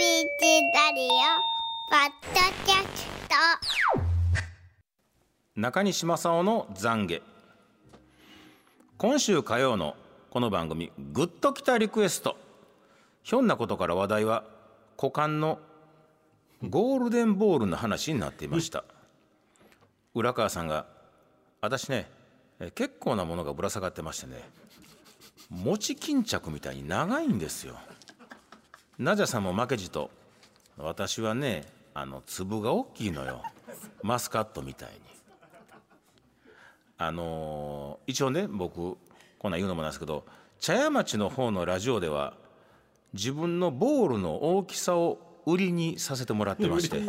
ラディオポッドキャスト。中西正夫の懺悔。今週火曜のこの番組「グッときたリクエスト」ひょんなことから話題は股間のゴールデンボールの話になっていました。浦川さんが「私ね結構なものがぶら下がってましてね餅巾着みたいに長いんですよ。ナジャさんも負けじと私はねあの粒が大きいのよ。マスカットみたいに。あのー一応ね僕こんなん言うのもなんですけど茶屋町の方のラジオでは自分のボールの大きさを売りにさせてもらってまして。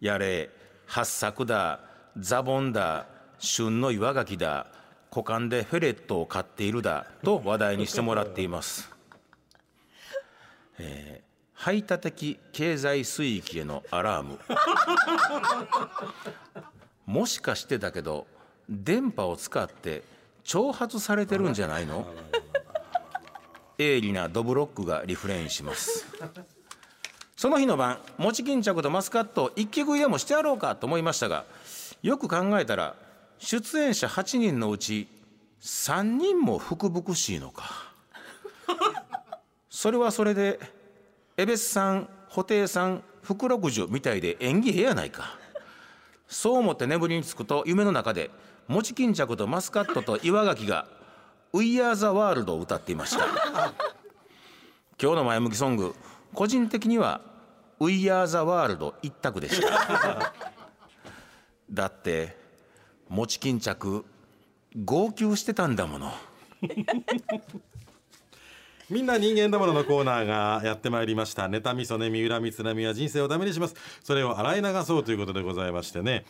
やれ八作だザボンだ旬の岩牡蠣だ股間でフェレットを飼っているだと話題にしてもらっています、えー排他的経済水域へのアラーム。もしかしてだけど電波を使って挑発されてるんじゃないの？鋭利なドブロックがリフレインします。その日の晩餅巾着とマスカットを一気食いでもしてやろうかと思いましたがよく考えたら出演者8人のうち3人も福々しいのかそれはそれで江別さん布袋さん福六十みたいで演技ええやないか。そう思って眠りにつくと夢の中で餅巾着とマスカットと岩牡蠣が「We Are the World」を歌っていました。今日の前向きソング個人的には「We Are the World」一択でした。だって餅巾着号泣してたんだもの。みんな人間だもののコーナーがやってまいりました。ネタみそねみ恨みつらみは人生をダメにします。それを洗い流そうということでございましてね、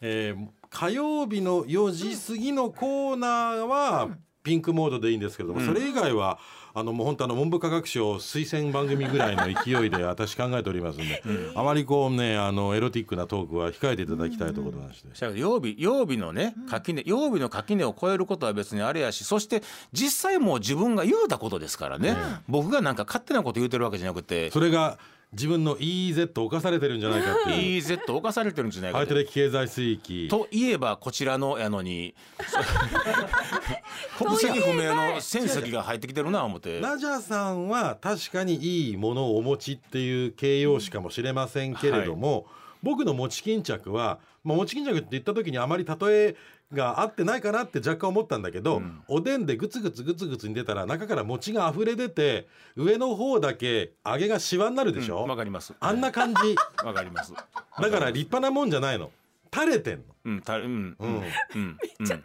えー火曜日の4時過ぎのコーナーはピンクモードでいいんですけれども、それ以外はあのもう本当あの文部科学省推薦番組ぐらいの勢いで 私考えておりますんで、あまりこうねあのエロティックなトークは控えていただきたいということなんして、したら曜日曜日のね垣根曜日の垣根を越えることは別にあれやしそして実際もう自分が言うたことですからね、僕がなんか勝手なこと言うてるわけじゃなくてそれが自分の EEZ 犯されてるんじゃないかっていう。EZ 犯されてるんじゃないか排と他的経済水域。といえばこちらのやのに 国籍不明の戦績が入ってきてるな思って。ナジャさんは確かにいいものをお持ちっていう形容詞かもしれませんけれども、僕の餅巾着は、まあ、餅巾着って言った時にあまり例えが合ってないかなって若干思ったんだけど、おでんでグツグツグツグツに出たら中から餅が溢れ出て上の方だけ揚げがシワになるでしょ、わかります。あんな感じ。わかります。だから立派なもんじゃないの。垂れてんの、うんたうんうん。うんうん。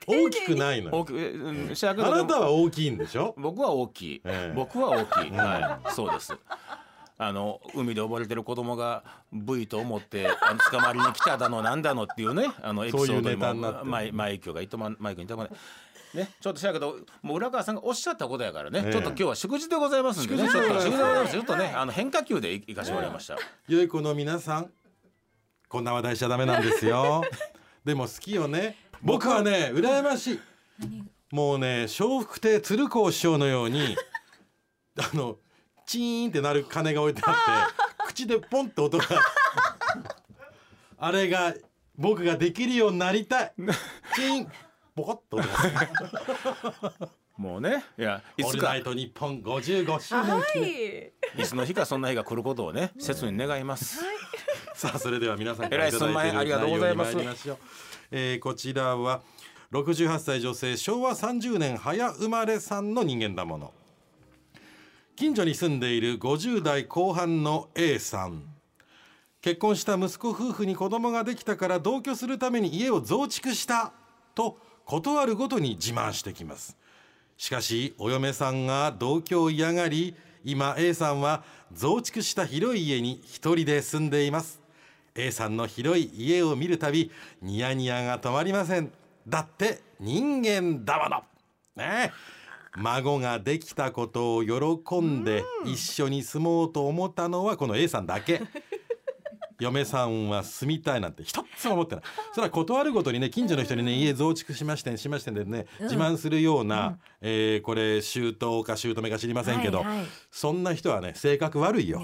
大きくないのよ。大きえうん。あなたは大きいんでしょ？僕は大きい、ええ。僕は大きい、はい。そうですあの海で溺れてる子供が V と思ってあの捕まりに来ただのなんだのっていうねあのエピソードにもマイマイクが糸満マイクに糸満ね、ちょっとしやけどもう浦川さんがおっしゃったことやからね、ええちょっと今日は祝辞でございますんでねちょっと祝辞でございますちょっとねあの変化球でいいかしてもらいました、良い子の皆さんこんな話題しちゃダメなんですよでも好きよね僕はね羨ましいもうね笑福亭鶴光師匠のようにあのチーンってなる鐘が置いてあって口でポンって音が。あれが僕ができるようになりたい。チーン。ボコッと音がもうね。いやいオールつかナイトニッポン55周年記念。い。つの日かそんな日が来ることをね切に願います、さあそれでは皆さんえらいすんまへんありがとうございます。えーこちらは68歳女性昭和30年早生まれさんの人間だもの近所に住んでいる50代後半の A さん。結婚した息子夫婦に子供ができたから同居するために家を増築したと断るごとに自慢してきます。しかしお嫁さんが同居を嫌がり今 A さんは増築した広い家に一人で住んでいます。A さんの広い家を見るたびニヤニヤが止まりません。だって人間だもの。ね。え孫ができたことを喜んで一緒に住もうと思ったのはこの A さんだけ。嫁さんは住みたいなんて一つも思ってない。それは断るごとにね近所の人にね家増築しましてんしましてんでね、自慢するような、えーこれ姑か姑か知りませんけど、はいはい。そんな人はね性格悪いよ、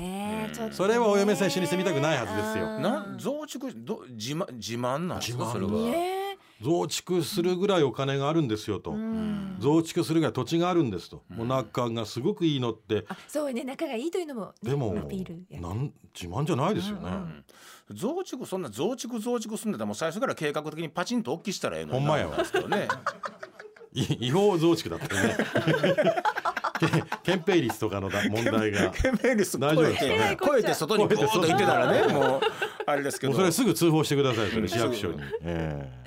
それはお嫁さん一緒に住みたくないはずですよ。なん増築ど自慢自慢なんですか？それは、ね増築するぐらいお金があるんですよと、増築するぐらい土地があるんですと、もう仲がすごくいいのって。あそうね仲がいいというのも、ね、でもなん自慢じゃないですよね、増築そんな増築増築すんでたらもう最初から計画的にパチンと大きしたらええのにほんまやわ。ですけどね。い違法増築だったよね。け憲兵率とかのだ問題が。ケメリス超大丈夫えですかね。て超えて外にボーッと行ってたらねもうあれですけど。それすぐ通報してくださいそうんれ市役所に、えねえ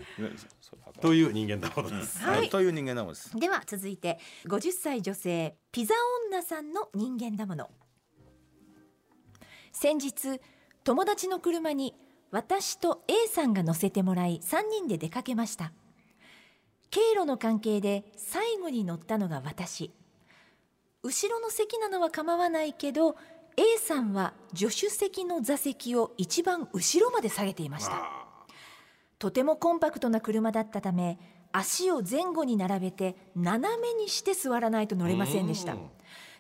という人間だものです、はいという人間なのです。では続いて50歳女性ピザ女さんの人間だもの。先日友達の車に私と A さんが乗せてもらい3人で出かけました。経路の関係で最後に乗ったのが私。後ろの席なのは構わないけど A さんは助手席の座席を一番後ろまで下げていましたとてもコンパクトな車だったため足を前後に並べて斜めにして座らないと乗れませんでした。うん。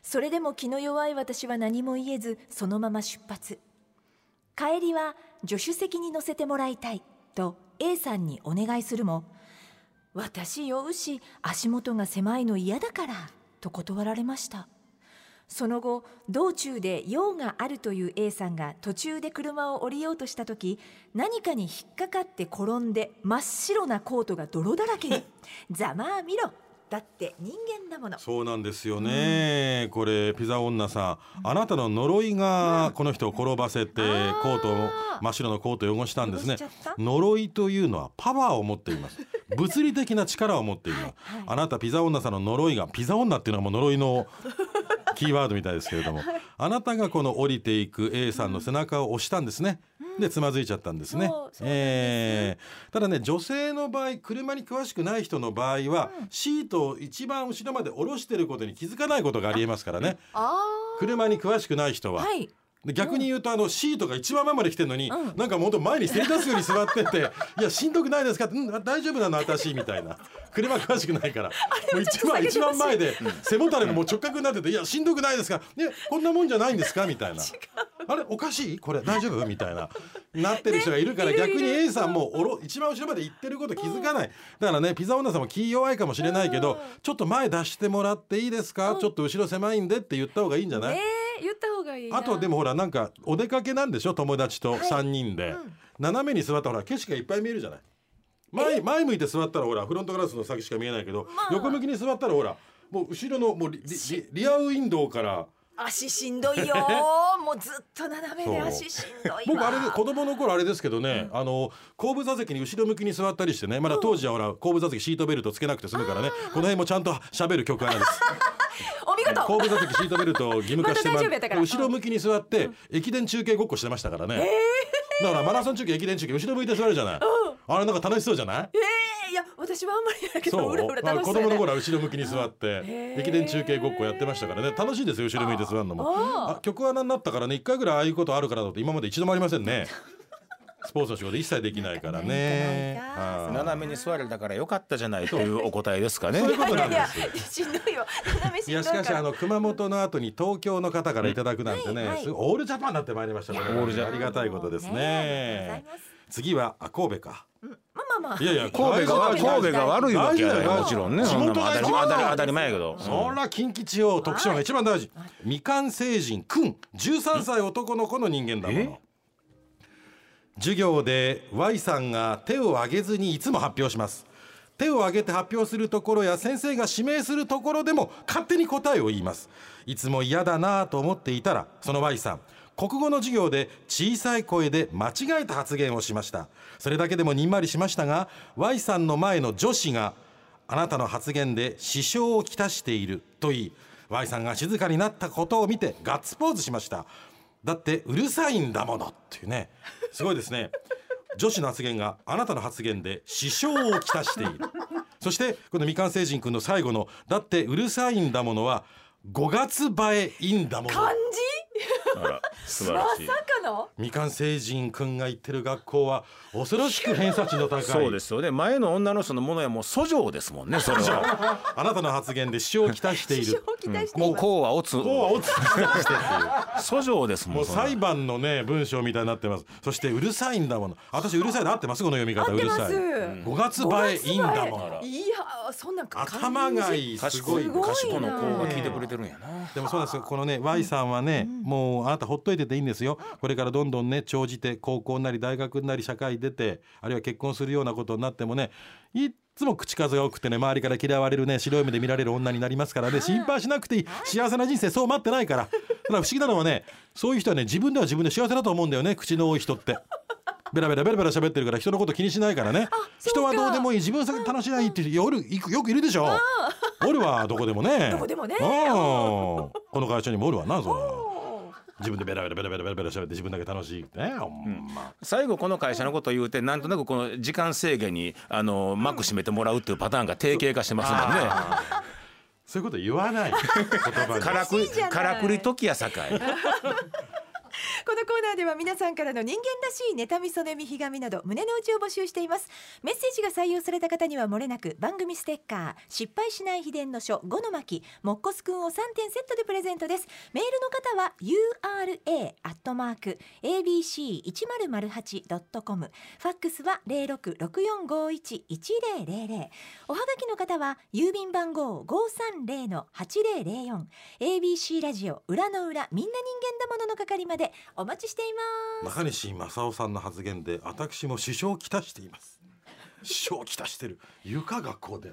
それでも気の弱い私は何も言えずそのまま出発。帰りは助手席に乗せてもらいたいと A さんにお願いするも私酔うし足元が狭いの嫌だからと断られましたその後道中で用があるという A さんが途中で車を降りようとした時何かに引っかかって転んで真っ白なコートが泥だらけに ざまあ見ろだって人間だもの。そうなんですよね、これピザ女さんあなたの呪いがこの人を転ばせてコートを真っ白のコートを汚したんですね。呪いというのはパワーを持っています。物理的な力を持っています、あなたピザ女さんの呪いがピザ女っていうのはもう呪いのキーワードみたいですけれどもあなたがこの降りていく A さんの背中を押したんですね、でつまずいちゃったんですね。そうそうなんです。えーただね女性の場合車に詳しくない人の場合は、シートを一番後ろまで下ろしてることに気づかないことがありえますからね。あ車に詳しくない人は、はいで逆に言うとあのシートが一番前まで来てるのに、うん。なんかもっと前にせり出すように座ってて「いやしんどくないですか?」って「うん大丈夫なの？私」みたいな。車詳しくないから。もう一番一番前で背もたれがもう直角になってて「いやしんどくないですか?」「ねこんなもんじゃないんですか?」みたいな「あれおかしい？これ大丈夫?」みたいな。なってる人がいるから、ね逆に A さんもおろ一番後ろまで行ってること気づかない、だからねピザ女さんも気弱いかもしれないけど、ちょっと前出してもらっていいですか、ちょっと後ろ狭いんでって言った方がいいんじゃない、え。ー、言った方がいいな。あとでもほらなんかお出かけなんでしょ友達と3人で、うん。斜めに座ったらほら景色がいっぱい見えるじゃない？前前向いて座ったらほらフロントガラスの先しか見えないけど、まあ。横向きに座ったらほらもう後ろのもうリリアウィンドウから。足しんどいよ。ーもうずっと斜めで足しんどいわ。僕あれで子供の頃あれですけどね、あの後部座席に後ろ向きに座ったりしてねまだ当時はほら後部座席シートベルトつけなくて済むからねこの辺もちゃんと喋る曲なんです事後部座席シートベルトを義務化してま後ろ向きに座って駅伝中継ごっこしてましたからね、だからマラソン中継駅伝中継後ろ向いて座るじゃない、あれなんか楽しそうじゃない？えー、いや私はあんまりやけどう。らうらあ楽しそうやね子供の頃は後ろ向きに座って駅伝中継ごっこやってましたからね。楽しいですよ後ろ向いて座るのも。ああ曲穴になったからね一回ぐらいああいうことあるからだと今まで一度もありませんねスポーツの仕事一切できないからね。斜めに座れたからよかったじゃないというお答えですかね。そういうことなんいやです。いやしんどいわ斜めしんいやしかしあの熊本の後に東京の方からいただくなんてね、オールジャパンになってまいりましたね。オールジャありがたいことですね。ねありがとうございます。次はあ神戸か。まあまあまあ。いやいや神戸が神戸が悪いわけやもちろんね地そんな当たり元が当たり当たり前やけど。そら近畿地方徳島が一番大事。未完成人くん。13歳男の子の人間だもの授業で Y さんが手を挙げずにいつも発表します。手を挙げて発表するところや先生が指名するところでも勝手に答えを言います。いつも嫌だなと思っていたらその Y さん国語の授業で小さい声で間違えた発言をしました。それだけでもにんまりしましたが Y さんの前の女子があなたの発言で支障をきたしていると言い Y さんが静かになったことを見てガッツポーズしました。だってうるさいんだものっていうね。すごいですね。女子の発言があなたの発言で支障をきたしている。そしてこの未完成人くんの最後のだってうるさいんだものは5月映えいいんだもの。漢字あら素晴らしい。まさかの？みかん星人くんが行ってる学校は恐ろしく偏差値の高い。そうですよね。前の女の人のものやもう訴状ですもんねそれは。あなたの発言で支障をきたしてい支る障を期待してもいうこうはおつ。こう落ちてしてっていう。訴状ですももう。んそんな裁判のね文章みたいになってます。そしてうるさいんだもの。私うるさいの合ってます？この読み方。うるさい。5月映えいいんだもん。いやそんなんか頭がいい。すごい。賢いの子が聞いてくれてるんやなでもそうですよこのね Y さんはね、もうあなたほっといてていいんですよ。これからどんどんね長じて高校なり大学なり社会出てあるいは結婚するようなことになってもねいっつも口数が多くてね周りから嫌われるね白い目で見られる女になりますからね心配しなくていい。幸せな人生そう待ってないから。ただ不思議なのはねそういう人はね自分では自分で幸せだと思うんだよね口の多い人って。ベラベラベラベラ喋ってるから人のこと気にしないからね。人はどうでもいい。自分さえ楽しないって夜よくいるでしょ。俺はどこでもね。どこでもね。うん。この会社にもおるわなその自分でベラベラベラベラベラベラ喋って自分だけ楽しいねほんま。最後この会社のことを言うてなんとなくこの時間制限にあの幕閉めてもらうっていうパターンが定型化してますもんね。そういうこと言わない言葉に。からくりからくり時やさかいーでは皆さんからの人間らしい妬みそねみひがみなど胸の内を募集しています。メッセージが採用された方にはもれなく番組ステッカー失敗しない秘伝の書5の巻もっこすくんを3点セットでプレゼントです。メールの方は ura アットマーク abc1008.com ファックスは0664511000おはがきの方は郵便番号530の8004 ABC ラジオ裏の裏みんな人間だものの係までお待ちしています。中西正夫さんの発言で私も支障をきたしています。支障をきたしてる。床がこうで